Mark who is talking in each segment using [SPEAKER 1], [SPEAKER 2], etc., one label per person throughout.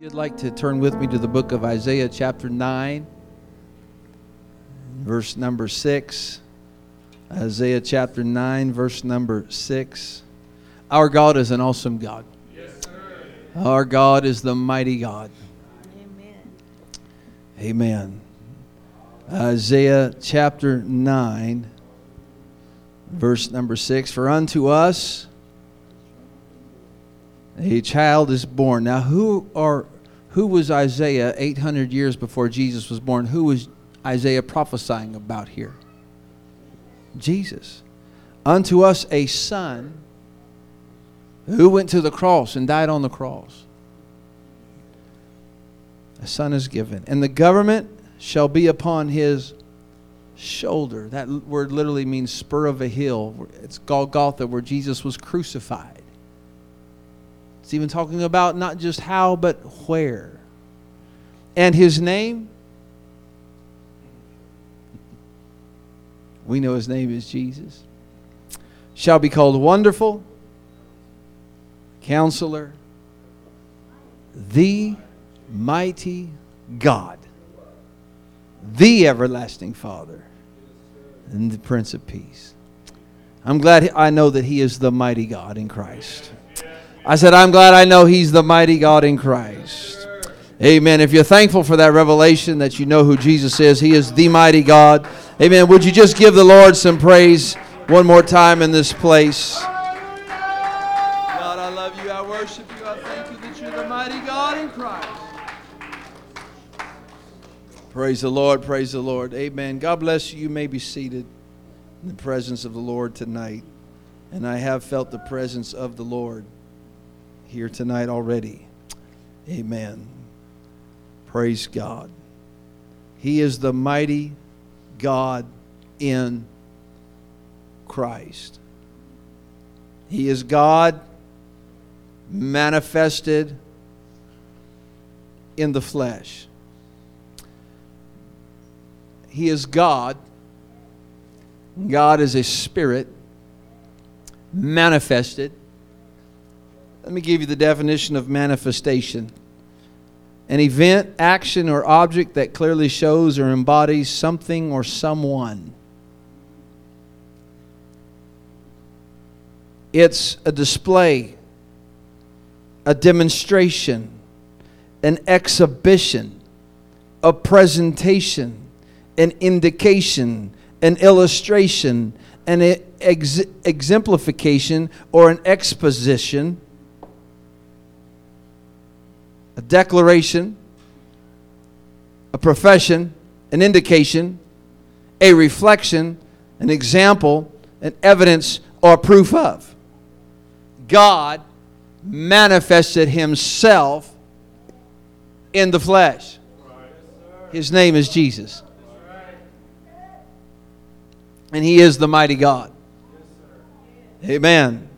[SPEAKER 1] You'd like to turn with me to the book of Isaiah, chapter 9, verse number 6. Isaiah chapter 9, verse number 6. Our God is an awesome God. Yes, Our God is the mighty God.
[SPEAKER 2] Amen.
[SPEAKER 1] Amen. Isaiah chapter 9, verse number 6. For unto us a child is born. Now, who are who was Isaiah 800 years before Jesus was born? Who was Isaiah prophesying about here? Jesus. Unto us a son who went to the cross and died on the cross. A son is given, and the government shall be upon his shoulder. That word literally means spur of a hill. It's Golgotha, where Jesus was crucified. It's even talking about not just how, but where. And his name, we know his name is Jesus, shall be called Wonderful, Counselor, the Mighty God, the Everlasting Father, and the Prince of Peace. I'm glad I know that he is the mighty God in Christ. I said, I'm glad I know He's the mighty God in Christ. Amen. If you're thankful for that revelation that you know who Jesus is, He is the mighty God. Amen. Would you just give the Lord some praise one more time in this place? God, I love you. I worship you. I thank you that you're the mighty God in Christ. Praise the Lord. Praise the Lord. Amen. God bless you. You may be seated in the presence of the Lord tonight. And I have felt the presence of the Lord here tonight already. Amen. Praise God. He is the mighty God in Christ. He is God manifested in the flesh. He is God. God is a spirit manifested let me give you the definition of manifestation an event, action, or object that clearly shows or embodies something or someone. It's a display, a demonstration, an exhibition, a presentation, an indication, an illustration, an ex- exemplification, or an exposition a declaration, a profession, an indication, a reflection, an example, an evidence, or proof of. God manifested himself in the flesh. His name is Jesus. And he is the mighty God. Amen.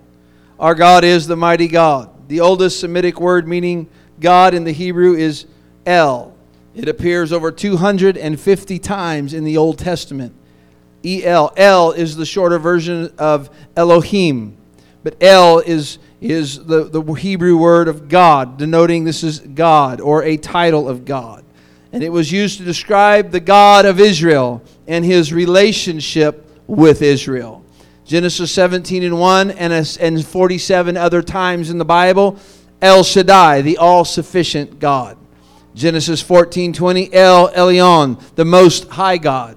[SPEAKER 1] Our God is the mighty God. The oldest Semitic word meaning God in the Hebrew is El. It appears over 250 times in the Old Testament. El. El is the shorter version of Elohim. But El is, is the, the Hebrew word of God, denoting this is God or a title of God. And it was used to describe the God of Israel and his relationship with Israel. Genesis 17 and 1 and, and 47 other times in the Bible El Shaddai, the all sufficient God. Genesis 14 20, El Elyon, the most high God.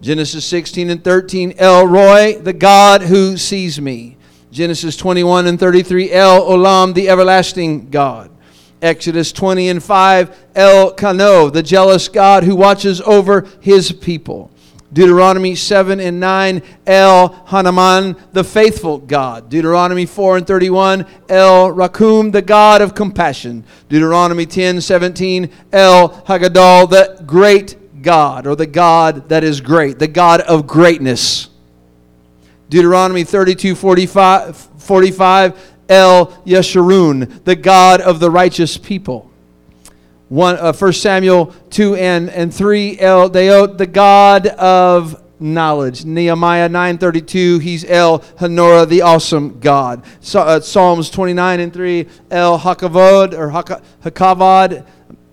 [SPEAKER 1] Genesis 16 and 13, El Roi, the God who sees me. Genesis 21 and 33, El Olam, the everlasting God. Exodus 20 and 5, El Kano, the jealous God who watches over his people. Deuteronomy 7 and 9, El Hanaman, the faithful God. Deuteronomy 4 and 31, El Rakum, the God of compassion. Deuteronomy 10, 17, El Hagadol, the great God, or the God that is great, the God of greatness. Deuteronomy 32, 45, 45 El Yeshurun, the God of the righteous people. One, uh, 1 Samuel 2 and, and 3, El Deot, the God of knowledge. Nehemiah 9:32, he's El Hanora, the awesome God. So, uh, Psalms 29 and 3, El Hakavod or Hakavad.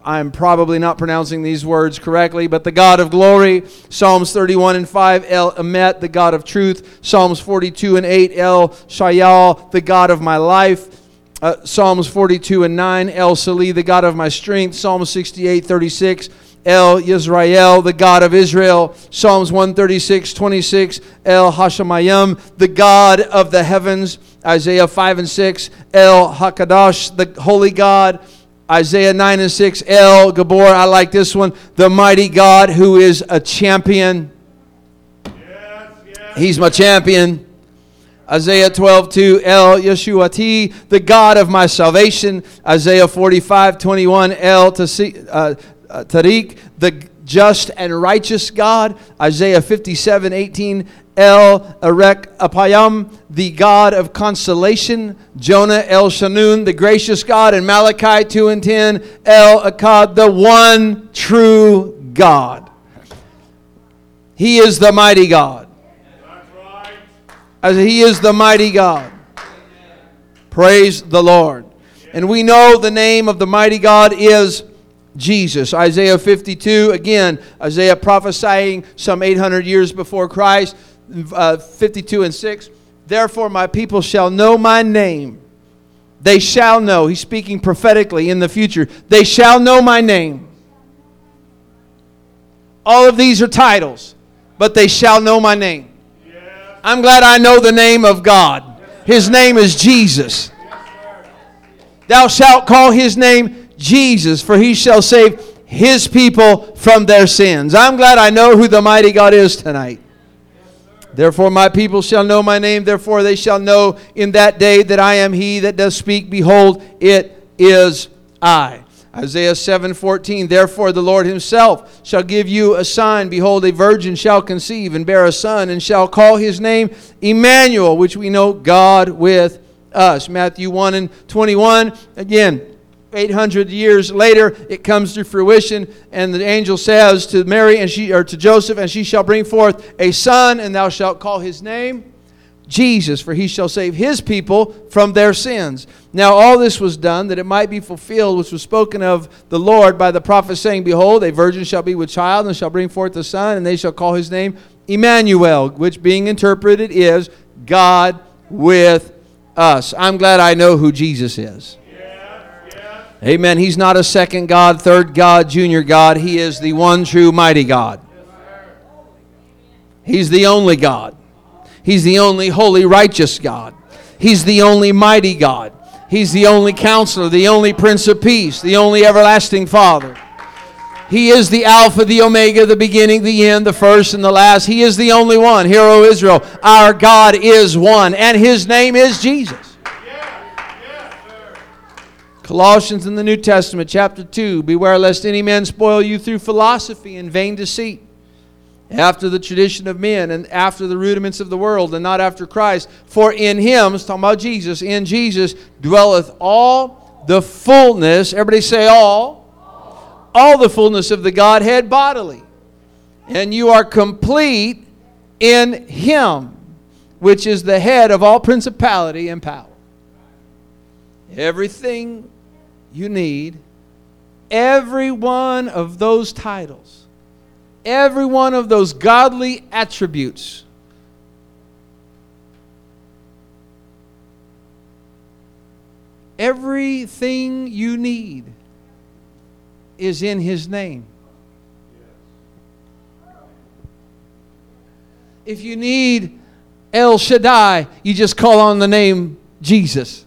[SPEAKER 1] I'm probably not pronouncing these words correctly, but the God of glory. Psalms 31 and 5, El Emet, the God of truth. Psalms 42 and 8, El Shayal, the God of my life. Uh, Psalms 42 and 9, El Sali, the God of my strength. Psalm 68, 36, El Yisrael, the God of Israel. Psalms 136, 26, El Hashemayim, the God of the heavens. Isaiah 5 and 6, El Hakadash, the holy God. Isaiah 9 and 6, El Gabor, I like this one, the mighty God who is a champion. Yes, yes. He's my champion. Isaiah 12, 2, El Yeshuati, the God of my salvation. Isaiah 45, 21, El uh, Tariq, the just and righteous God. Isaiah 57, 18, El Erek Apayam, the God of consolation. Jonah El Shanun, the gracious God. And Malachi 2 and 10, El Akkad, the one true God. He is the mighty God. As He is the mighty God. Praise the Lord. And we know the name of the mighty God is Jesus. Isaiah 52, again, Isaiah prophesying some 800 years before Christ, uh, 52 and 6. Therefore, my people shall know my name. They shall know. He's speaking prophetically in the future. They shall know my name. All of these are titles, but they shall know my name. I'm glad I know the name of God. His name is Jesus. Thou shalt call his name Jesus, for he shall save his people from their sins. I'm glad I know who the mighty God is tonight. Therefore, my people shall know my name. Therefore, they shall know in that day that I am he that does speak. Behold, it is I. Isaiah 7:14 Therefore the Lord himself shall give you a sign. Behold a virgin shall conceive and bear a son and shall call his name Emmanuel which we know God with us. Matthew 1 and 21 again 800 years later it comes to fruition and the angel says to Mary and she or to Joseph and she shall bring forth a son and thou shalt call his name Jesus, for he shall save his people from their sins. Now, all this was done that it might be fulfilled, which was spoken of the Lord by the prophet, saying, Behold, a virgin shall be with child, and shall bring forth a son, and they shall call his name Emmanuel, which being interpreted is God with us. I'm glad I know who Jesus is. Amen. He's not a second God, third God, junior God. He is the one true mighty God. He's the only God. He's the only holy, righteous God. He's the only mighty God. He's the only counselor, the only Prince of Peace, the only everlasting Father. He is the Alpha, the Omega, the beginning, the end, the first, and the last. He is the only one. Hear, O Israel, our God is one, and His name is Jesus. Colossians in the New Testament, chapter 2 Beware lest any man spoil you through philosophy and vain deceit after the tradition of men and after the rudiments of the world and not after Christ. For in him, it's talking about Jesus, in Jesus dwelleth all the fullness, everybody say all, all, all the fullness of the Godhead bodily. And you are complete in him, which is the head of all principality and power. Everything you need, every one of those titles every one of those godly attributes. Everything you need is in His name. If you need El Shaddai, you just call on the name Jesus.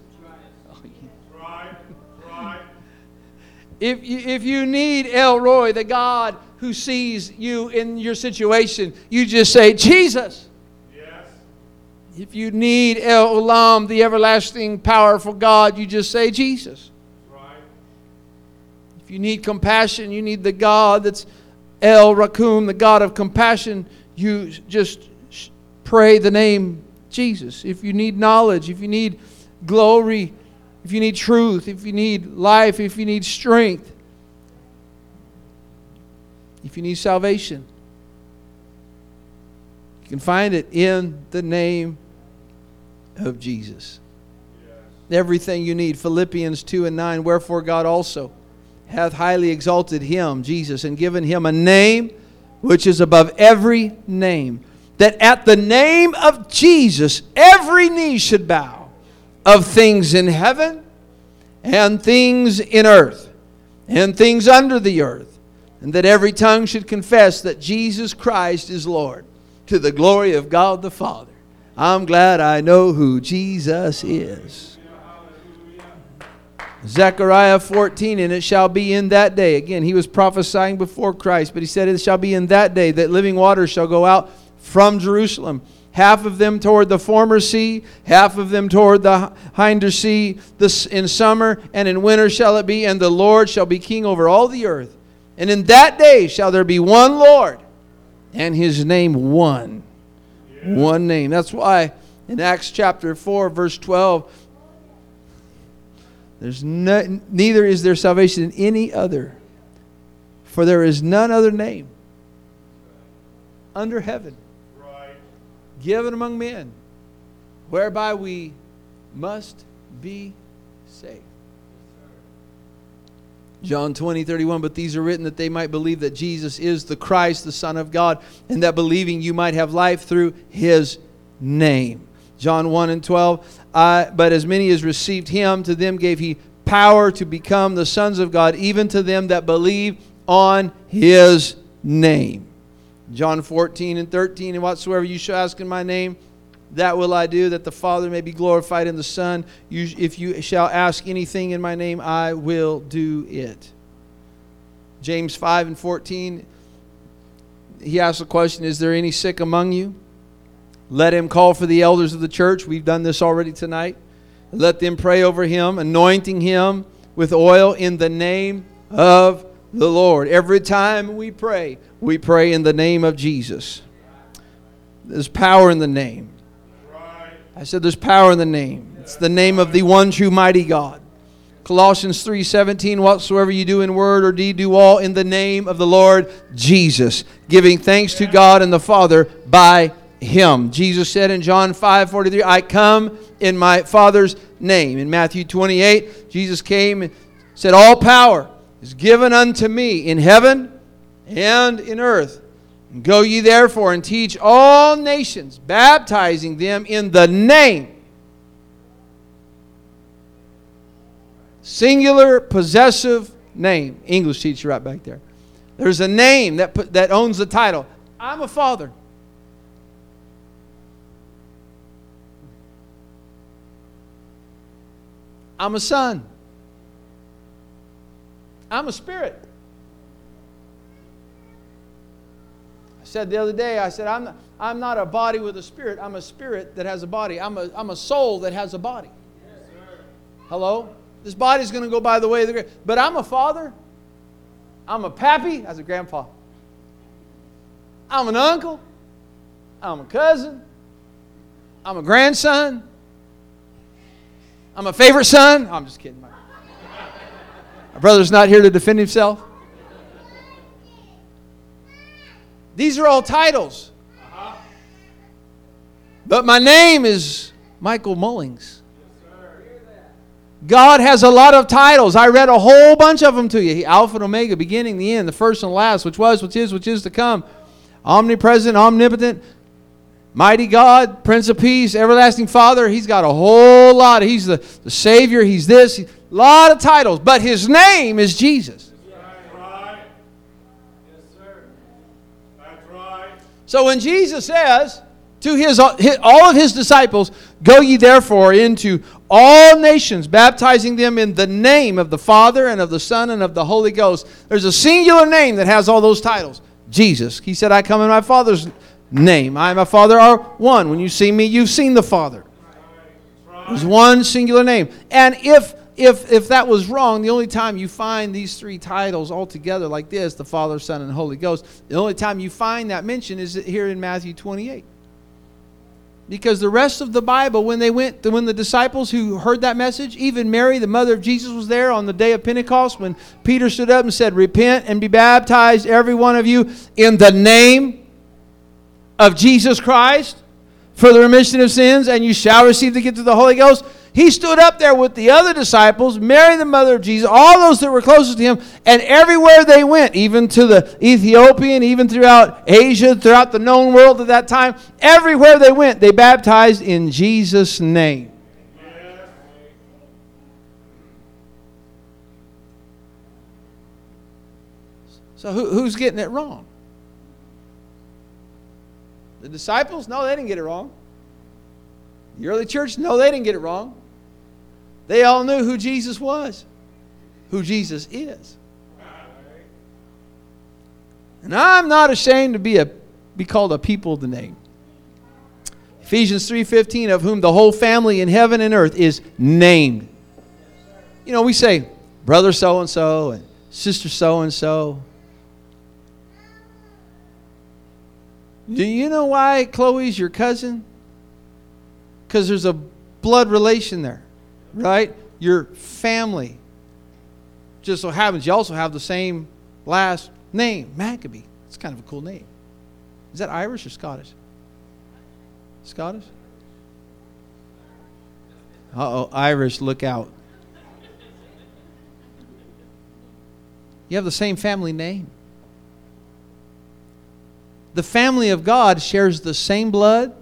[SPEAKER 1] If you, if you need El Roi, the God who sees you in your situation, you just say, Jesus. Yes. If you need El Olam, the everlasting, powerful God, you just say, Jesus. Right. If you need compassion, you need the God that's El Rakum, the God of compassion, you just pray the name Jesus. If you need knowledge, if you need glory, if you need truth, if you need life, if you need strength, if you need salvation, You can find it in the name of Jesus. Everything you need. Philippians 2 and 9. Wherefore God also hath highly exalted him, Jesus, and given him a name which is above every name, that at the name of Jesus every knee should bow, of things in heaven and things in earth and things under the earth, and that every tongue should confess that Jesus Christ is Lord, to the glory of God the Father. I'm glad I know who Jesus is. Zechariah 14, and it shall be in that day. Again, he was prophesying before Christ, but he said, It shall be in that day that living waters shall go out from Jerusalem. Half of them toward the former sea, half of them toward the hinder sea. This in summer and in winter shall it be, and the Lord shall be king over all the earth. And in that day shall there be one Lord, and his name one. Yeah. One name. That's why in Acts chapter 4, verse 12, there's no, neither is there salvation in any other, for there is none other name under heaven right. given among men whereby we must be saved. John 20, 31, but these are written that they might believe that Jesus is the Christ, the Son of God, and that believing you might have life through his name. John 1 and 12. Uh, but as many as received him, to them gave he power to become the sons of God, even to them that believe on his name. John 14 and 13. And whatsoever you shall ask in my name, that will I do, that the Father may be glorified in the Son. You, if you shall ask anything in my name, I will do it. James 5 and 14. He asks the question Is there any sick among you? Let him call for the elders of the church. We've done this already tonight. Let them pray over him, anointing him with oil in the name of the Lord. Every time we pray, we pray in the name of Jesus. There's power in the name. I said there's power in the name. It's the name of the one true mighty God. Colossians 3:17 whatsoever you do in word or deed do all in the name of the Lord Jesus, giving thanks to God and the Father by him. Jesus said in John 5 43, I come in my Father's name. In Matthew 28, Jesus came and said, All power is given unto me in heaven and in earth. Go ye therefore and teach all nations, baptizing them in the name. Singular possessive name. English teacher right back there. There's a name that, that owns the title. I'm a father. I'm a son. I'm a spirit. Said the other day, I said, I'm not, I'm not a body with a spirit. I'm a spirit that has a body. I'm a, I'm a soul that has a body. Yes, Hello? This body's going to go by the way of the grave. But I'm a father. I'm a pappy. That's a grandpa. I'm an uncle. I'm a cousin. I'm a grandson. I'm a favorite son. I'm just kidding. My brother's not here to defend himself. These are all titles. But my name is Michael Mullings. God has a lot of titles. I read a whole bunch of them to you. Alpha and Omega, beginning, the end, the first and last, which was, which is, which is to come. Omnipresent, omnipotent, Mighty God, Prince of Peace, Everlasting Father. He's got a whole lot. He's the, the Savior. He's this. A lot of titles. But his name is Jesus. So when Jesus says to his, uh, all of his disciples, Go ye therefore into all nations, baptizing them in the name of the Father and of the Son and of the Holy Ghost. There's a singular name that has all those titles Jesus. He said, I come in my Father's name. I and my Father are one. When you see me, you've seen the Father. There's one singular name. And if if if that was wrong, the only time you find these three titles all together like this, the Father, Son, and Holy Ghost, the only time you find that mention is here in Matthew 28. Because the rest of the Bible, when they went, when the disciples who heard that message, even Mary, the mother of Jesus, was there on the day of Pentecost when Peter stood up and said, Repent and be baptized, every one of you, in the name of Jesus Christ for the remission of sins, and you shall receive the gift of the Holy Ghost. He stood up there with the other disciples, Mary, the mother of Jesus, all those that were closest to him, and everywhere they went, even to the Ethiopian, even throughout Asia, throughout the known world at that time, everywhere they went, they baptized in Jesus' name. So who, who's getting it wrong? The disciples? No, they didn't get it wrong. The early church? No, they didn't get it wrong. They all knew who Jesus was, who Jesus is. And I'm not ashamed to be a be called a people of the name. Ephesians 3:15 of whom the whole family in heaven and earth is named. You know, we say brother so and so and sister so and so. Do you know why Chloe's your cousin? Because there's a blood relation there right? Your family. Just so happens you also have the same last name, Maccabee. It's kind of a cool name. Is that Irish or Scottish? Scottish? Uh oh, Irish, look out. You have the same family name. The family of God shares the same blood,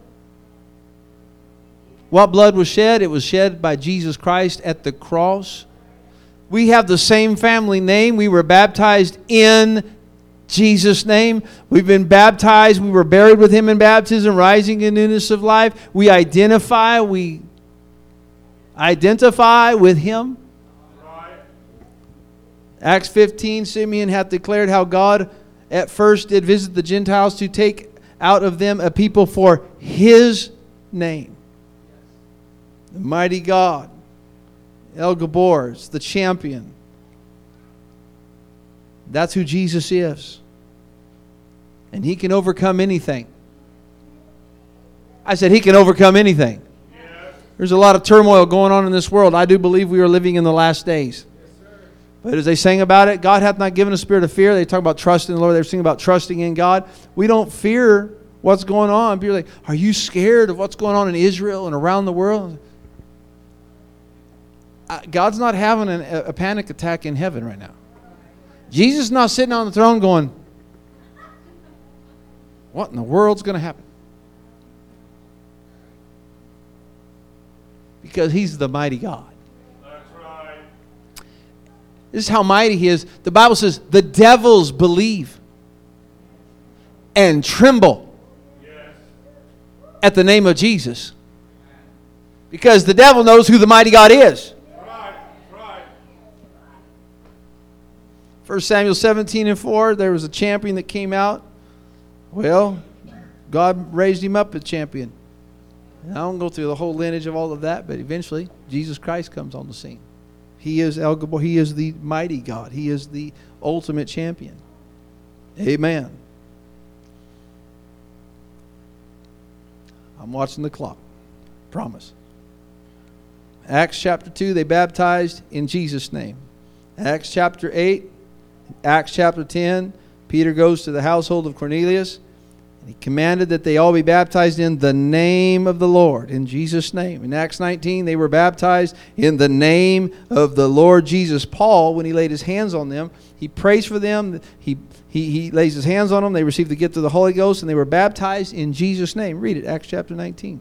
[SPEAKER 1] what blood was shed? It was shed by Jesus Christ at the cross. We have the same family name. We were baptized in Jesus' name. We've been baptized. We were buried with Him in baptism, rising in newness of life. We identify. We identify with Him. Acts 15, Simeon hath declared how God at first did visit the Gentiles to take out of them a people for His name the mighty God, El Gabor, the champion. That's who Jesus is. And he can overcome anything. I said he can overcome anything. There's a lot of turmoil going on in this world. I do believe we are living in the last days. But as they sang about it, God hath not given a spirit of fear. They talk about trusting in the Lord. They're singing about trusting in God. We don't fear what's going on. People are like, Are you scared of what's going on in Israel and around the world? God's not having an, a panic attack in heaven right now. Jesus is not sitting on the throne going, What in the world's going to happen? Because he's the mighty God. This is how mighty he is. The Bible says, The devils believe and tremble at the name of Jesus. Because the devil knows who the mighty God is. 1 Samuel 17 and 4, there was a champion that came out. Well, God raised him up a champion. And I don't go through the whole lineage of all of that, but eventually Jesus Christ comes on the scene. He is El Gabor. He is the mighty God. He is the ultimate champion. Amen. I'm watching the clock. Promise. Acts chapter 2, they baptized in Jesus' name. Acts chapter 8, Acts chapter 10, Peter goes to the household of Cornelius. And he commanded that they all be baptized in the name of the Lord, in Jesus' name. In Acts 19, they were baptized in the name of the Lord Jesus. Paul, when he laid his hands on them, he prays for them. He, he, he lays his hands on them. They received the gift of the Holy Ghost, and they were baptized in Jesus' name. Read it, Acts chapter 19.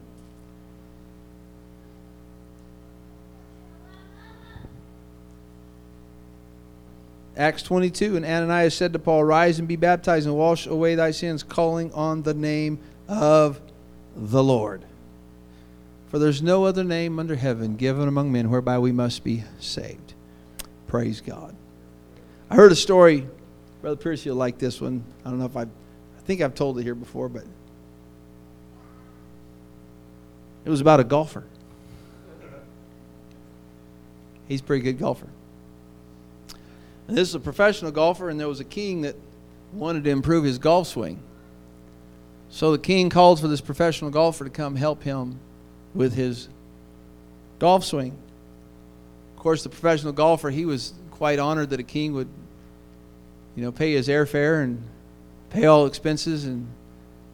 [SPEAKER 1] Acts 22, and Ananias said to Paul, Rise and be baptized and wash away thy sins, calling on the name of the Lord. For there's no other name under heaven given among men whereby we must be saved. Praise God. I heard a story, Brother Pierce, you'll like this one. I don't know if I, I think I've told it here before, but it was about a golfer. He's a pretty good golfer. And this is a professional golfer, and there was a king that wanted to improve his golf swing. So the king called for this professional golfer to come help him with his golf swing. Of course, the professional golfer, he was quite honored that a king would, you know, pay his airfare and pay all expenses and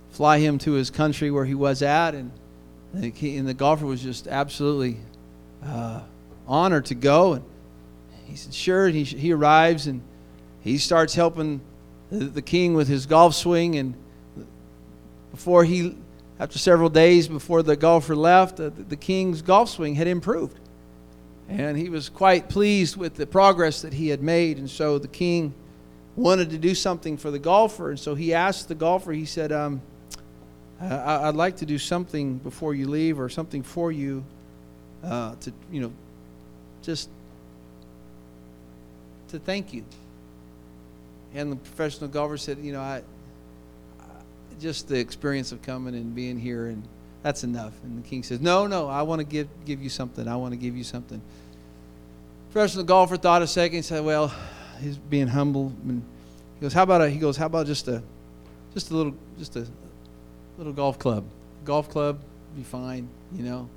[SPEAKER 1] fly him to his country where he was at, and the, and the golfer was just absolutely uh, honored to go. And he said, "Sure." He he arrives and he starts helping the, the king with his golf swing, and before he, after several days before the golfer left, the, the king's golf swing had improved, and he was quite pleased with the progress that he had made, and so the king wanted to do something for the golfer, and so he asked the golfer. He said, um, I, "I'd like to do something before you leave, or something for you, uh, to you know, just to thank you." And the professional golfer said, "You know, I, I just the experience of coming and being here, and that's enough." And the king says, "No, no, I want to give give you something. I want to give you something." Professional golfer thought a second. He said, "Well." he's being humble. And he goes, "How about a?" He goes, "How about just a, just a little, just a little golf club? Golf club, be fine, you know."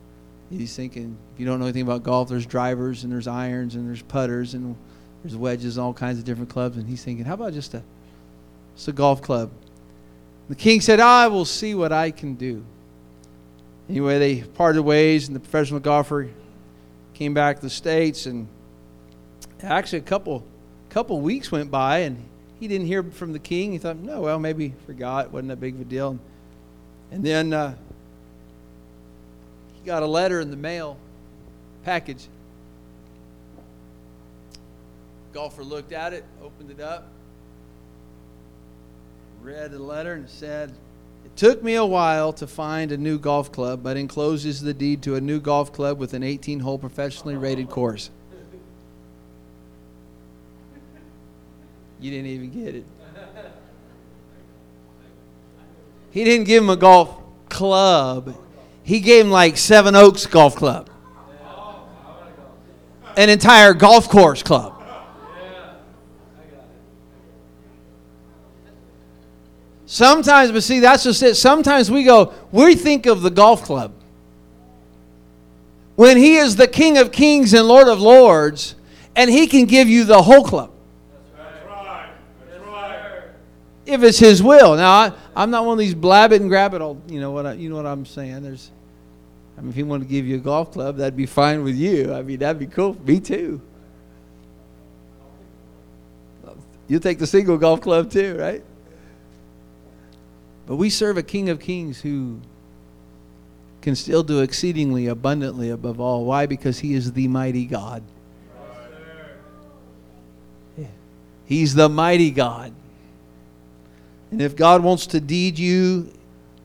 [SPEAKER 1] He's thinking, if you don't know anything about golf, there's drivers and there's irons and there's putters and there's wedges, all kinds of different clubs. And he's thinking, how about just a, just a golf club? The king said, I will see what I can do. Anyway, they parted ways, and the professional golfer came back to the States. And actually, a couple couple weeks went by and he didn't hear from the king. He thought, no, well, maybe forgot. wasn't that big of a deal. And then uh, he got a letter in the mail, package. Golfer looked at it, opened it up, read the letter, and said, It took me a while to find a new golf club, but encloses the deed to a new golf club with an 18 hole professionally rated course. You didn't even get it. He didn't give him a golf club. He gave him like Seven Oaks Golf Club. An entire golf course club. Sometimes, but see, that's just it. Sometimes we go, we think of the golf club. When he is the King of Kings and Lord of Lords, and he can give you the whole club. if it's His will. Now, I, I'm not one of these blab it and grab it all. You know what? I, you know what I'm saying? There's, I mean, if He wanted to give you a golf club, that'd be fine with you. I mean, that'd be cool. Me too. You take the single golf club too, right? But we serve a King of Kings who can still do exceedingly abundantly above all. Why? Because He is the mighty God. He's the mighty God. And if God wants to deed you,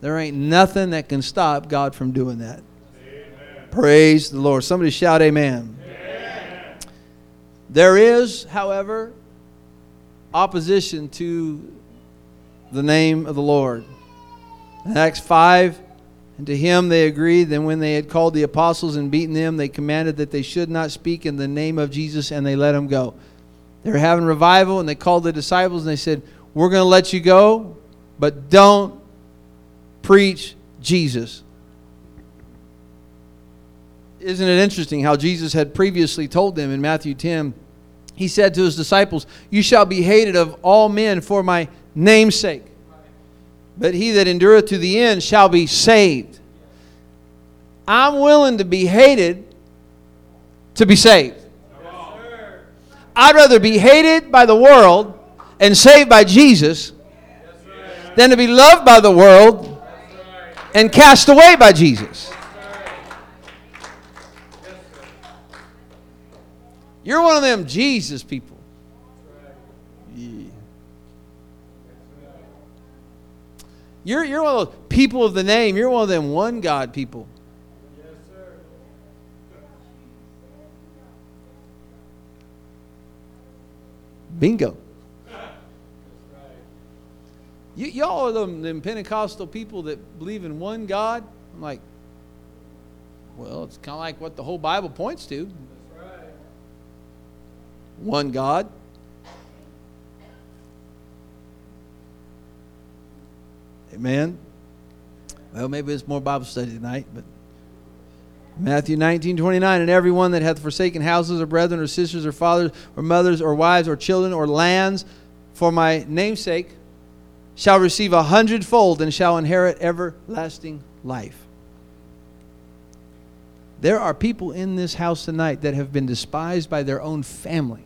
[SPEAKER 1] there ain't nothing that can stop God from doing that. Amen. Praise the Lord. Somebody shout, Amen. amen. There is, however, opposition to the name of the Lord. In Acts 5, and to him they agreed. Then, when they had called the apostles and beaten them, they commanded that they should not speak in the name of Jesus, and they let them go. They were having revival, and they called the disciples, and they said, we're going to let you go, but don't preach Jesus. Isn't it interesting how Jesus had previously told them in Matthew 10? He said to his disciples, You shall be hated of all men for my name's sake, but he that endureth to the end shall be saved. I'm willing to be hated to be saved. I'd rather be hated by the world and saved by Jesus than to be loved by the world and cast away by Jesus. You're one of them Jesus people. You're, you're one of those people of the name. You're one of them one God people. Yes, sir. Bingo. You, y'all are them, them Pentecostal people that believe in one God. I'm like, well, it's kind of like what the whole Bible points to. That's right. One God. Amen. Well, maybe it's more Bible study tonight, but Matthew 19, 29, and everyone that hath forsaken houses or brethren or sisters or fathers or mothers or wives or children or lands for my name's sake shall receive a hundredfold and shall inherit everlasting life. There are people in this house tonight that have been despised by their own family,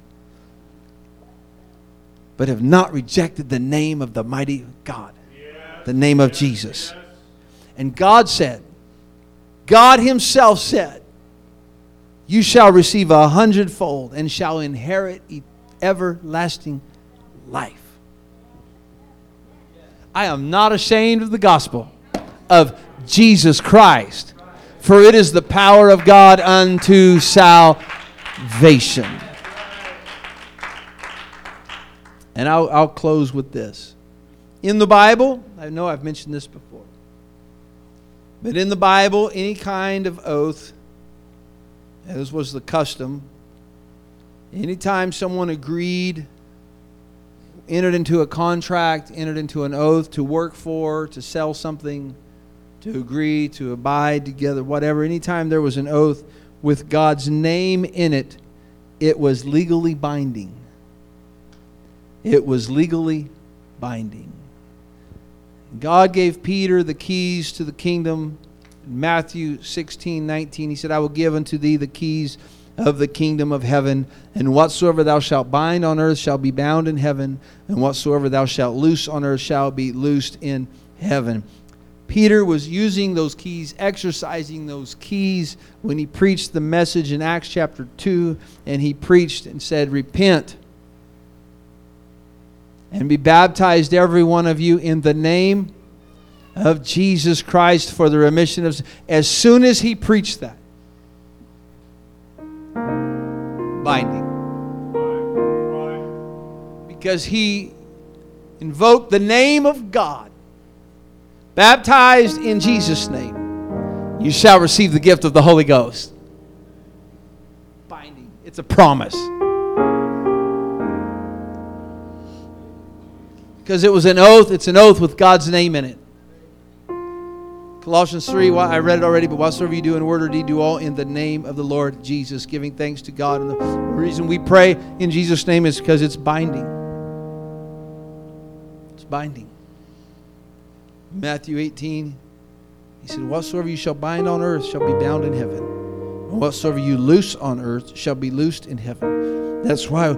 [SPEAKER 1] but have not rejected the name of the mighty God, the name of Jesus. And God said, God Himself said, You shall receive a hundredfold and shall inherit everlasting life. I am not ashamed of the gospel of Jesus Christ, for it is the power of God unto salvation. And I'll, I'll close with this. In the Bible, I know I've mentioned this before, but in the Bible, any kind of oath, as was the custom, anytime someone agreed entered into a contract, entered into an oath to work for, to sell something, to agree, to abide together, whatever, anytime there was an oath with God's name in it, it was legally binding. It was legally binding. God gave Peter the keys to the kingdom. Matthew 16, 19, he said, I will give unto thee the keys of the kingdom of heaven. And whatsoever thou shalt bind on earth shall be bound in heaven, and whatsoever thou shalt loose on earth shall be loosed in heaven. Peter was using those keys, exercising those keys when he preached the message in Acts chapter 2, and he preached and said, Repent and be baptized, every one of you, in the name of Jesus Christ for the remission of As soon as he preached that, binding. Because he invoked the name of God, baptized in Jesus' name, you shall receive the gift of the Holy Ghost. Binding. It's a promise. Because it was an oath, it's an oath with God's name in it. Colossians 3, I read it already, but whatsoever you do in word or deed, do all in the name of the Lord Jesus, giving thanks to God. And the reason we pray in Jesus' name is because it's binding. It's binding. Matthew 18, he said, Whatsoever you shall bind on earth shall be bound in heaven. And whatsoever you loose on earth shall be loosed in heaven. That's why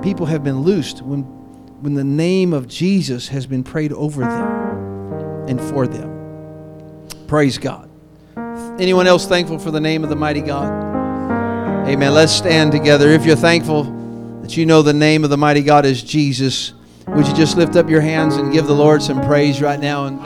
[SPEAKER 1] people have been loosed when, when the name of Jesus has been prayed over them and for them. Praise God. Anyone else thankful for the name of the mighty God? Amen. Let's stand together. If you're thankful that you know the name of the mighty God is Jesus, would you just lift up your hands and give the Lord some praise right now and